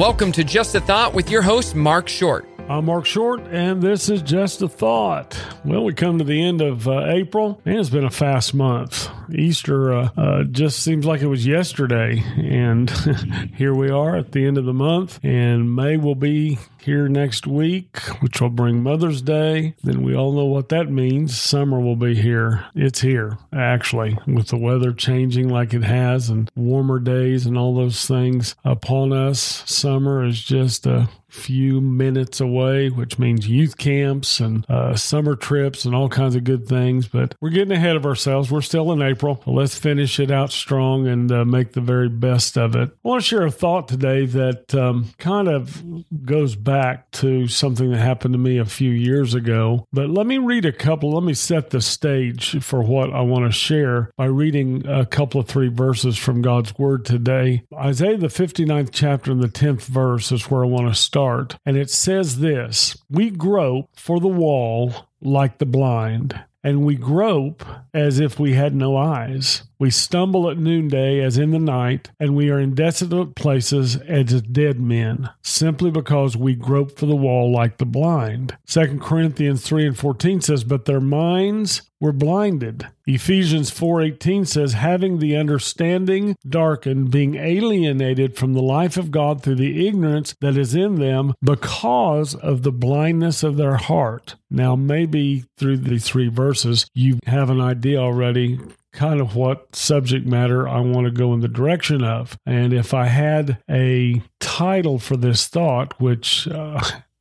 Welcome to Just a Thought with your host, Mark Short. I'm Mark Short, and this is Just a Thought. Well, we come to the end of uh, April, and it's been a fast month. Easter uh, uh, just seems like it was yesterday, and here we are at the end of the month, and May will be here next week, which will bring Mother's Day. Then we all know what that means. Summer will be here. It's here, actually, with the weather changing like it has and warmer days and all those things upon us. Summer is just a few minutes away, which means youth camps and uh, summer trips and all kinds of good things. But we're getting ahead of ourselves. We're still in April. Let's finish it out strong and uh, make the very best of it. I want to share a thought today that um, kind of goes back to something that happened to me a few years ago. But let me read a couple. Let me set the stage for what I want to share by reading a couple of three verses from God's Word today. Isaiah, the 59th chapter and the 10th verse is where I want to start. And it says this We grope for the wall like the blind, and we grope as if we had no eyes. We stumble at noonday as in the night, and we are in desolate places as dead men, simply because we grope for the wall like the blind. 2 Corinthians 3 and 14 says, But their minds were blinded. Ephesians 4:18 says having the understanding darkened being alienated from the life of God through the ignorance that is in them because of the blindness of their heart. Now maybe through these three verses you have an idea already kind of what subject matter I want to go in the direction of. And if I had a title for this thought, which uh,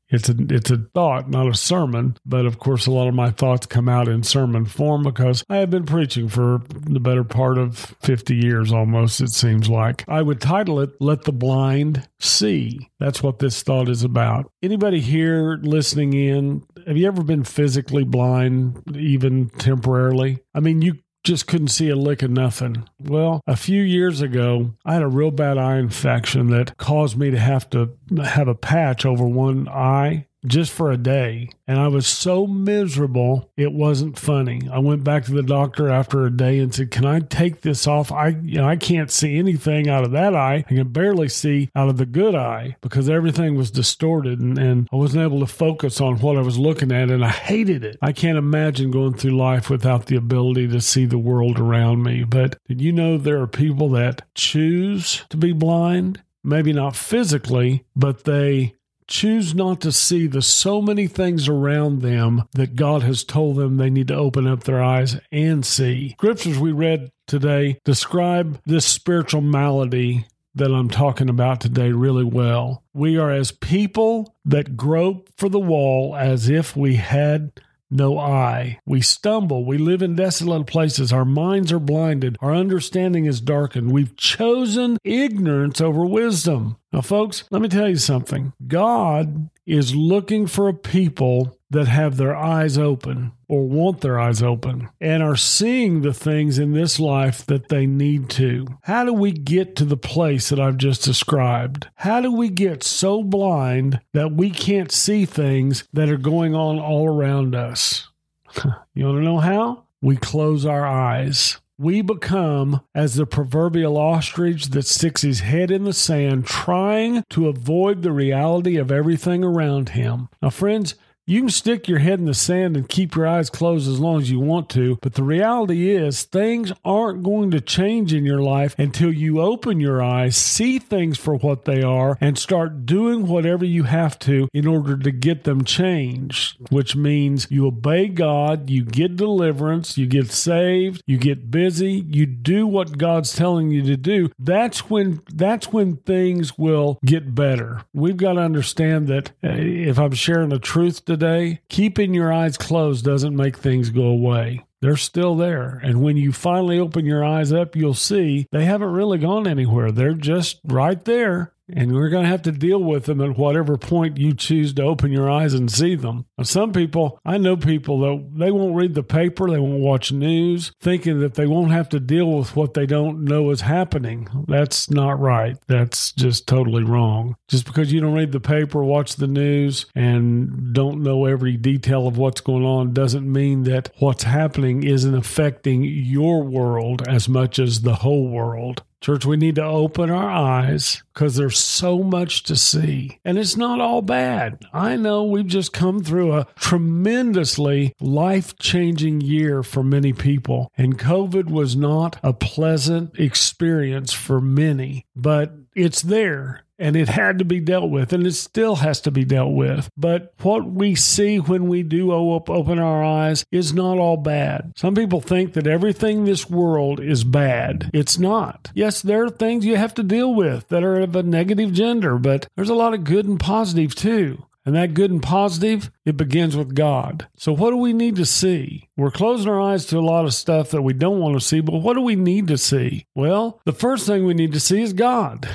it's a it's a thought, not a sermon. But of course, a lot of my thoughts come out in sermon form because I have been preaching for the better part of fifty years, almost. It seems like I would title it "Let the Blind See." That's what this thought is about. Anybody here listening in? Have you ever been physically blind, even temporarily? I mean, you just couldn't see a lick of nothing. Well, a few years ago, I had a real bad eye infection that caused me to have to have a patch over one eye just for a day. And I was so miserable, it wasn't funny. I went back to the doctor after a day and said, Can I take this off? I you know, I can't see anything out of that eye. I can barely see out of the good eye because everything was distorted and, and I wasn't able to focus on what I was looking at and I hated it. I can't imagine going through life without the ability to see the world around me. But did you know there are people that choose to be blind? Maybe not physically, but they choose not to see the so many things around them that God has told them they need to open up their eyes and see. Scriptures we read today describe this spiritual malady that I'm talking about today really well. We are as people that grope for the wall as if we had no eye. We stumble. We live in desolate places. Our minds are blinded. Our understanding is darkened. We've chosen ignorance over wisdom. Now, folks, let me tell you something. God is looking for a people that have their eyes open or want their eyes open and are seeing the things in this life that they need to. How do we get to the place that I've just described? How do we get so blind that we can't see things that are going on all around us? you want to know how? We close our eyes we become as the proverbial ostrich that sticks his head in the sand, trying to avoid the reality of everything around him. Now, friends, you can stick your head in the sand and keep your eyes closed as long as you want to, but the reality is things aren't going to change in your life until you open your eyes, see things for what they are, and start doing whatever you have to in order to get them changed, which means you obey God, you get deliverance, you get saved, you get busy, you do what God's telling you to do. That's when that's when things will get better. We've got to understand that uh, if I'm sharing the truth today, today, keeping your eyes closed doesn't make things go away. They're still there. And when you finally open your eyes up, you'll see they haven't really gone anywhere. They're just right there and we're going to have to deal with them at whatever point you choose to open your eyes and see them. Some people, I know people that they won't read the paper, they won't watch news, thinking that they won't have to deal with what they don't know is happening. That's not right. That's just totally wrong. Just because you don't read the paper, watch the news, and don't know every detail of what's going on doesn't mean that what's happening isn't affecting your world as much as the whole world. Church, we need to open our eyes because there's so much to see. And it's not all bad. I know we've just come through a tremendously life changing year for many people. And COVID was not a pleasant experience for many, but it's there and it had to be dealt with and it still has to be dealt with. But what we see when we do open our eyes is not all bad. Some people think that everything in this world is bad. It's not. Yes, there are things you have to deal with that are of a negative gender, but there's a lot of good and positive too. And that good and positive, it begins with God. So, what do we need to see? We're closing our eyes to a lot of stuff that we don't want to see, but what do we need to see? Well, the first thing we need to see is God.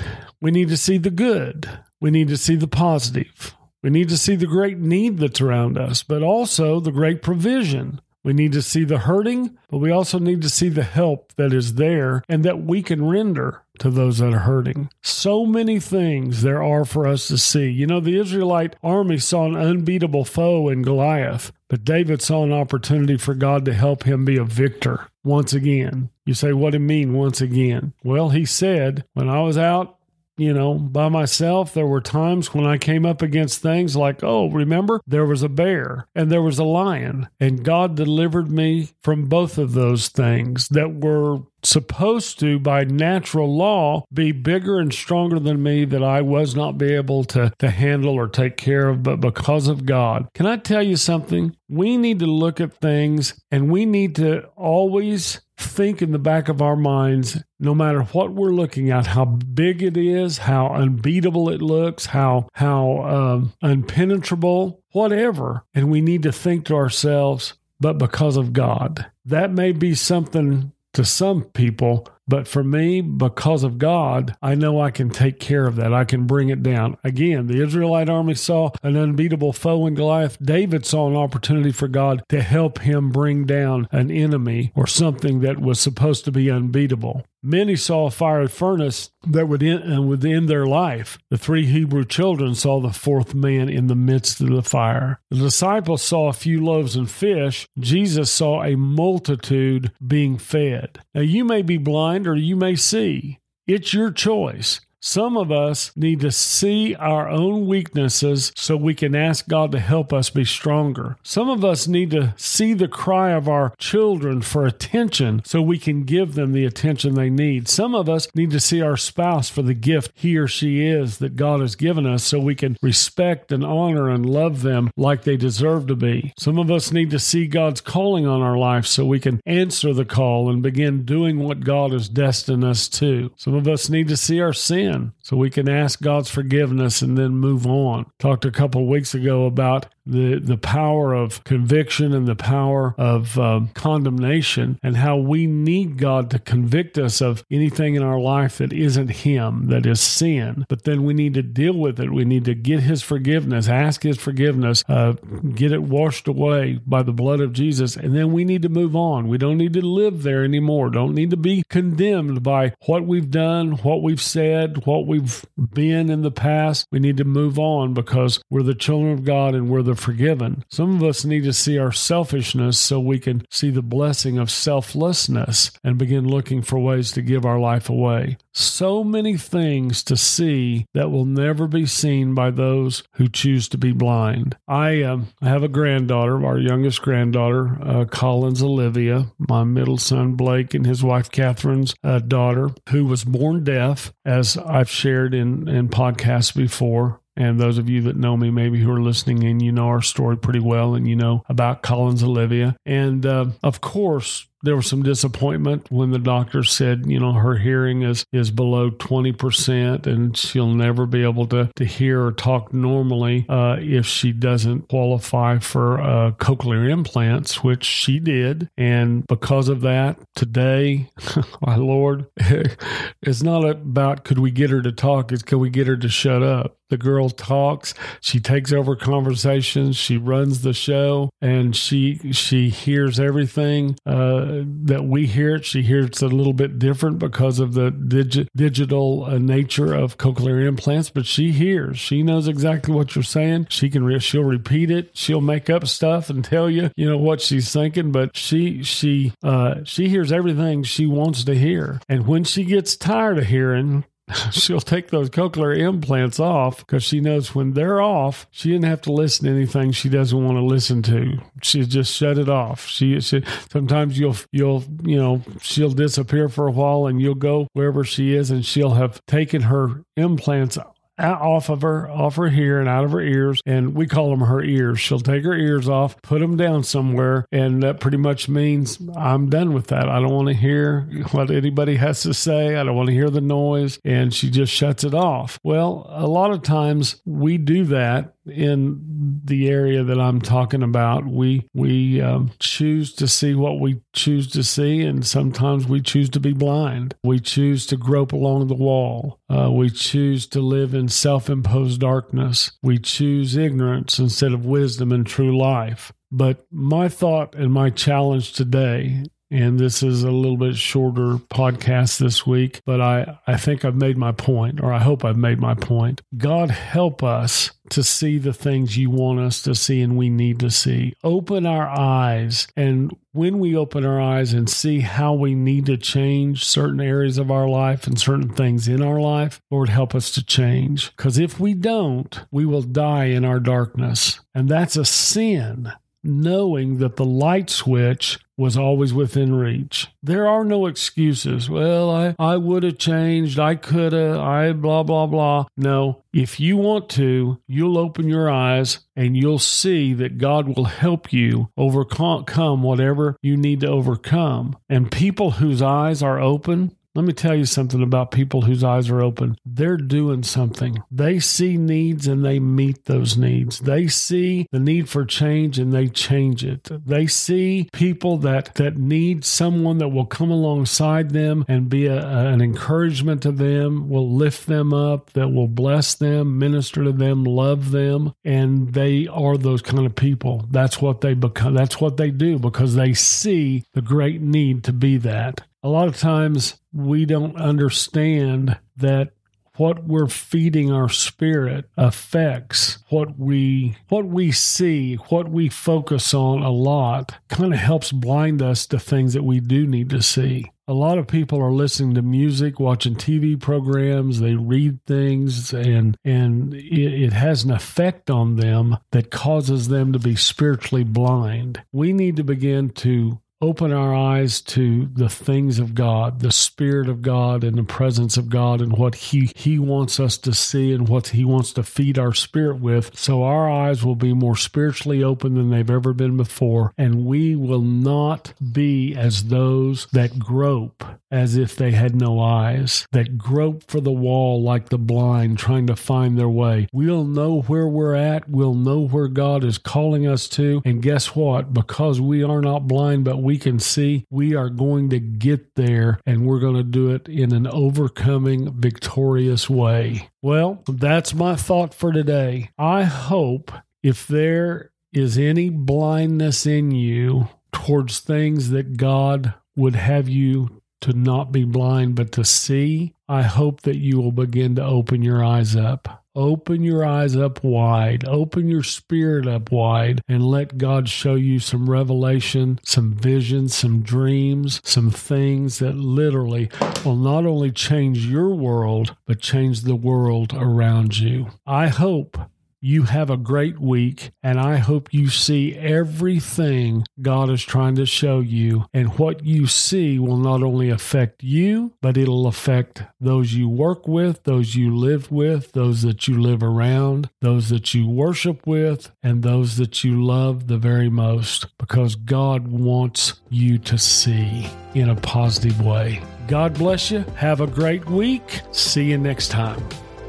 We need to see the good. We need to see the positive. We need to see the great need that's around us, but also the great provision. We need to see the hurting, but we also need to see the help that is there and that we can render to those that are hurting. So many things there are for us to see. You know, the Israelite army saw an unbeatable foe in Goliath, but David saw an opportunity for God to help him be a victor once again. You say, what do you mean once again? Well, he said, when I was out you know, by myself. There were times when I came up against things like, oh, remember, there was a bear and there was a lion, and God delivered me from both of those things that were supposed to, by natural law, be bigger and stronger than me that I was not be able to, to handle or take care of, but because of God. Can I tell you something? We need to look at things and we need to always think in the back of our minds, no matter what we're looking at, how big it is, how unbeatable it looks, how how um, unpenetrable, whatever, and we need to think to ourselves, but because of God. That may be something to some people but for me, because of God, I know I can take care of that. I can bring it down. Again, the Israelite army saw an unbeatable foe in Goliath. David saw an opportunity for God to help him bring down an enemy or something that was supposed to be unbeatable. Many saw a fiery furnace that would end, uh, would end their life. The three Hebrew children saw the fourth man in the midst of the fire. The disciples saw a few loaves and fish. Jesus saw a multitude being fed. Now, you may be blind blind or you may see. It's your choice. Some of us need to see our own weaknesses so we can ask God to help us be stronger. Some of us need to see the cry of our children for attention so we can give them the attention they need. Some of us need to see our spouse for the gift he or she is that God has given us so we can respect and honor and love them like they deserve to be. Some of us need to see God's calling on our life so we can answer the call and begin doing what God has destined us to. Some of us need to see our sin sin so we can ask God's forgiveness and then move on. Talked a couple of weeks ago about the the power of conviction and the power of um, condemnation and how we need God to convict us of anything in our life that isn't him that is sin. But then we need to deal with it. We need to get his forgiveness ask his forgiveness uh, get it washed away by the blood of Jesus. And then we need to move on. We don't need to live there anymore. Don't need to be condemned by what we've done what we've said what we've been in the past. We need to move on because we're the children of God and we're the forgiven. Some of us need to see our selfishness so we can see the blessing of selflessness and begin looking for ways to give our life away. So many things to see that will never be seen by those who choose to be blind. I, I have a granddaughter, our youngest granddaughter, uh, Collins Olivia, my middle son Blake, and his wife Catherine's uh, daughter, who was born deaf, as I've shared in, in podcasts before. And those of you that know me, maybe who are listening in, you know our story pretty well and you know about Collins Olivia. And uh, of course, there was some disappointment when the doctor said, you know, her hearing is is below 20% and she'll never be able to, to hear or talk normally uh, if she doesn't qualify for uh, cochlear implants, which she did. And because of that, today, my Lord, it's not about could we get her to talk, it's can we get her to shut up. The girl talks, she takes over conversations, she runs the show, and she she hears everything. Uh, that we hear it. She hears a little bit different because of the digi- digital uh, nature of cochlear implants, but she hears. She knows exactly what you're saying. She can re- she'll repeat it. She'll make up stuff and tell you, you know, what she's thinking, but she she uh she hears everything she wants to hear. And when she gets tired of hearing, she'll take those cochlear implants off because she knows when they're off, she didn't have to listen to anything she doesn't want to listen to. She just shut it off. She, she sometimes you'll you'll you know she'll disappear for a while and you'll go wherever she is and she'll have taken her implants off of her, off her hair and out of her ears, and we call them her ears. She'll take her ears off, put them down somewhere, and that pretty much means I'm done with that. I don't want to hear what anybody has to say. I don't want to hear the noise, and she just shuts it off. Well, a lot of times we do that in the area that I'm talking about. We we um, choose to see what we choose to see, and sometimes we choose to be blind. We choose to grope along the wall. Uh, we choose to live in self-imposed darkness. We choose ignorance instead of wisdom and true life. But my thought and my challenge today and this is a little bit shorter podcast this week, but I, I think I've made my point, or I hope I've made my point. God help us to see the things you want us to see and we need to see. Open our eyes. And when we open our eyes and see how we need to change certain areas of our life and certain things in our life, Lord, help us to change. Because if we don't, we will die in our darkness. And that's a sin knowing that the light switch was always within reach. There are no excuses. Well, I, I would have changed. I could have. I blah, blah, blah. No, if you want to, you'll open your eyes and you'll see that God will help you overcome whatever you need to overcome. And people whose eyes are open, let me tell you something about people whose eyes are open. They're doing something. They see needs and they meet those needs. They see the need for change and they change it. They see people that, that need someone that will come alongside them and be a, an encouragement to them, will lift them up, that will bless them, minister to them, love them. And they are those kind of people. That's what they become. That's what they do because they see the great need to be that a lot of times we don't understand that what we're feeding our spirit affects what we what we see what we focus on a lot kind of helps blind us to things that we do need to see. A lot of people are listening to music watching tv programs they read things and and it, it has an effect on them that causes them to be spiritually blind. We need to begin to open our eyes to the things of God, the Spirit of God, and the presence of God, and what He He wants us to see and what He wants to feed our spirit with. So our eyes will be more spiritually open than they've ever been before, and we will not be as those that grope as if they had no eyes, that grope for the wall like the blind, trying to find their way. We'll know where we're at, we'll know where God is calling us to, and guess what? Because we are not blind, but we we can see we are going to get there and we're going to do it in an overcoming, victorious way. Well, that's my thought for today. I hope if there is any blindness in you towards things that God would have you to not be blind but to see, I hope that you will begin to open your eyes up. Open your eyes up wide, open your spirit up wide, and let God show you some revelation, some visions, some dreams, some things that literally will not only change your world, but change the world around you. I hope you have a great week, and I hope you see everything God is trying to show you. And what you see will not only affect you, but it'll affect those you work with, those you live with, those that you live around, those that you worship with, and those that you love the very most, because God wants you to see in a positive way. God bless you. Have a great week. See you next time.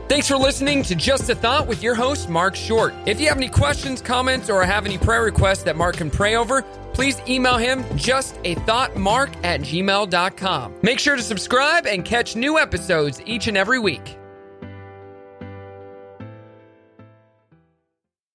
Thanks for listening to Just a Thought with your host, Mark Short. If you have any questions, comments, or have any prayer requests that Mark can pray over, please email him justathoughtmark at gmail.com. Make sure to subscribe and catch new episodes each and every week.